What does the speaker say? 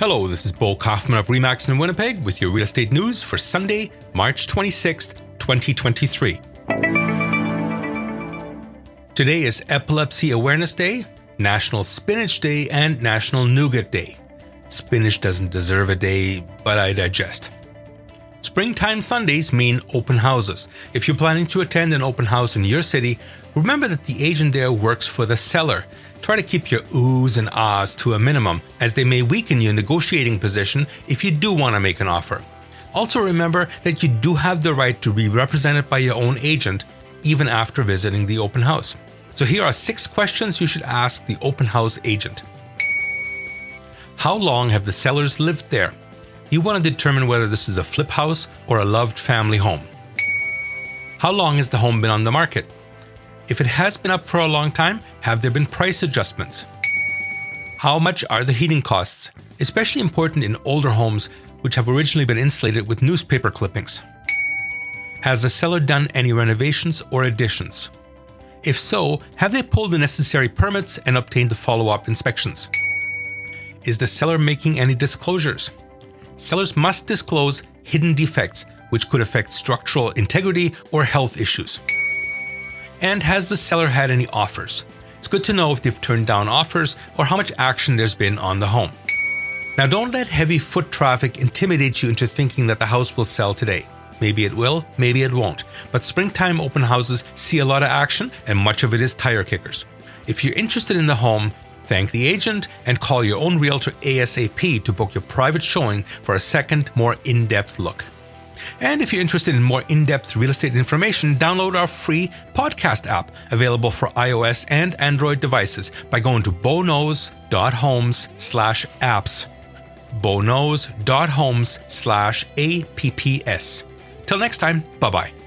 Hello, this is Bo Kauffmann of Remax in Winnipeg with your real estate news for Sunday, March 26th, 2023. Today is Epilepsy Awareness Day, National Spinach Day, and National Nougat Day. Spinach doesn't deserve a day, but I digest. Springtime Sundays mean open houses. If you're planning to attend an open house in your city, remember that the agent there works for the seller. Try to keep your oohs and ahs to a minimum, as they may weaken your negotiating position if you do want to make an offer. Also, remember that you do have the right to be represented by your own agent even after visiting the open house. So, here are six questions you should ask the open house agent. How long have the sellers lived there? You want to determine whether this is a flip house or a loved family home. How long has the home been on the market? If it has been up for a long time, have there been price adjustments? How much are the heating costs? Especially important in older homes which have originally been insulated with newspaper clippings. Has the seller done any renovations or additions? If so, have they pulled the necessary permits and obtained the follow up inspections? Is the seller making any disclosures? Sellers must disclose hidden defects which could affect structural integrity or health issues. And has the seller had any offers? It's good to know if they've turned down offers or how much action there's been on the home. Now, don't let heavy foot traffic intimidate you into thinking that the house will sell today. Maybe it will, maybe it won't. But springtime open houses see a lot of action, and much of it is tire kickers. If you're interested in the home, Thank the agent and call your own realtor ASAP to book your private showing for a second, more in depth look. And if you're interested in more in depth real estate information, download our free podcast app available for iOS and Android devices by going to boknows.homes slash apps. boknows.homes slash apps. Till next time, bye bye.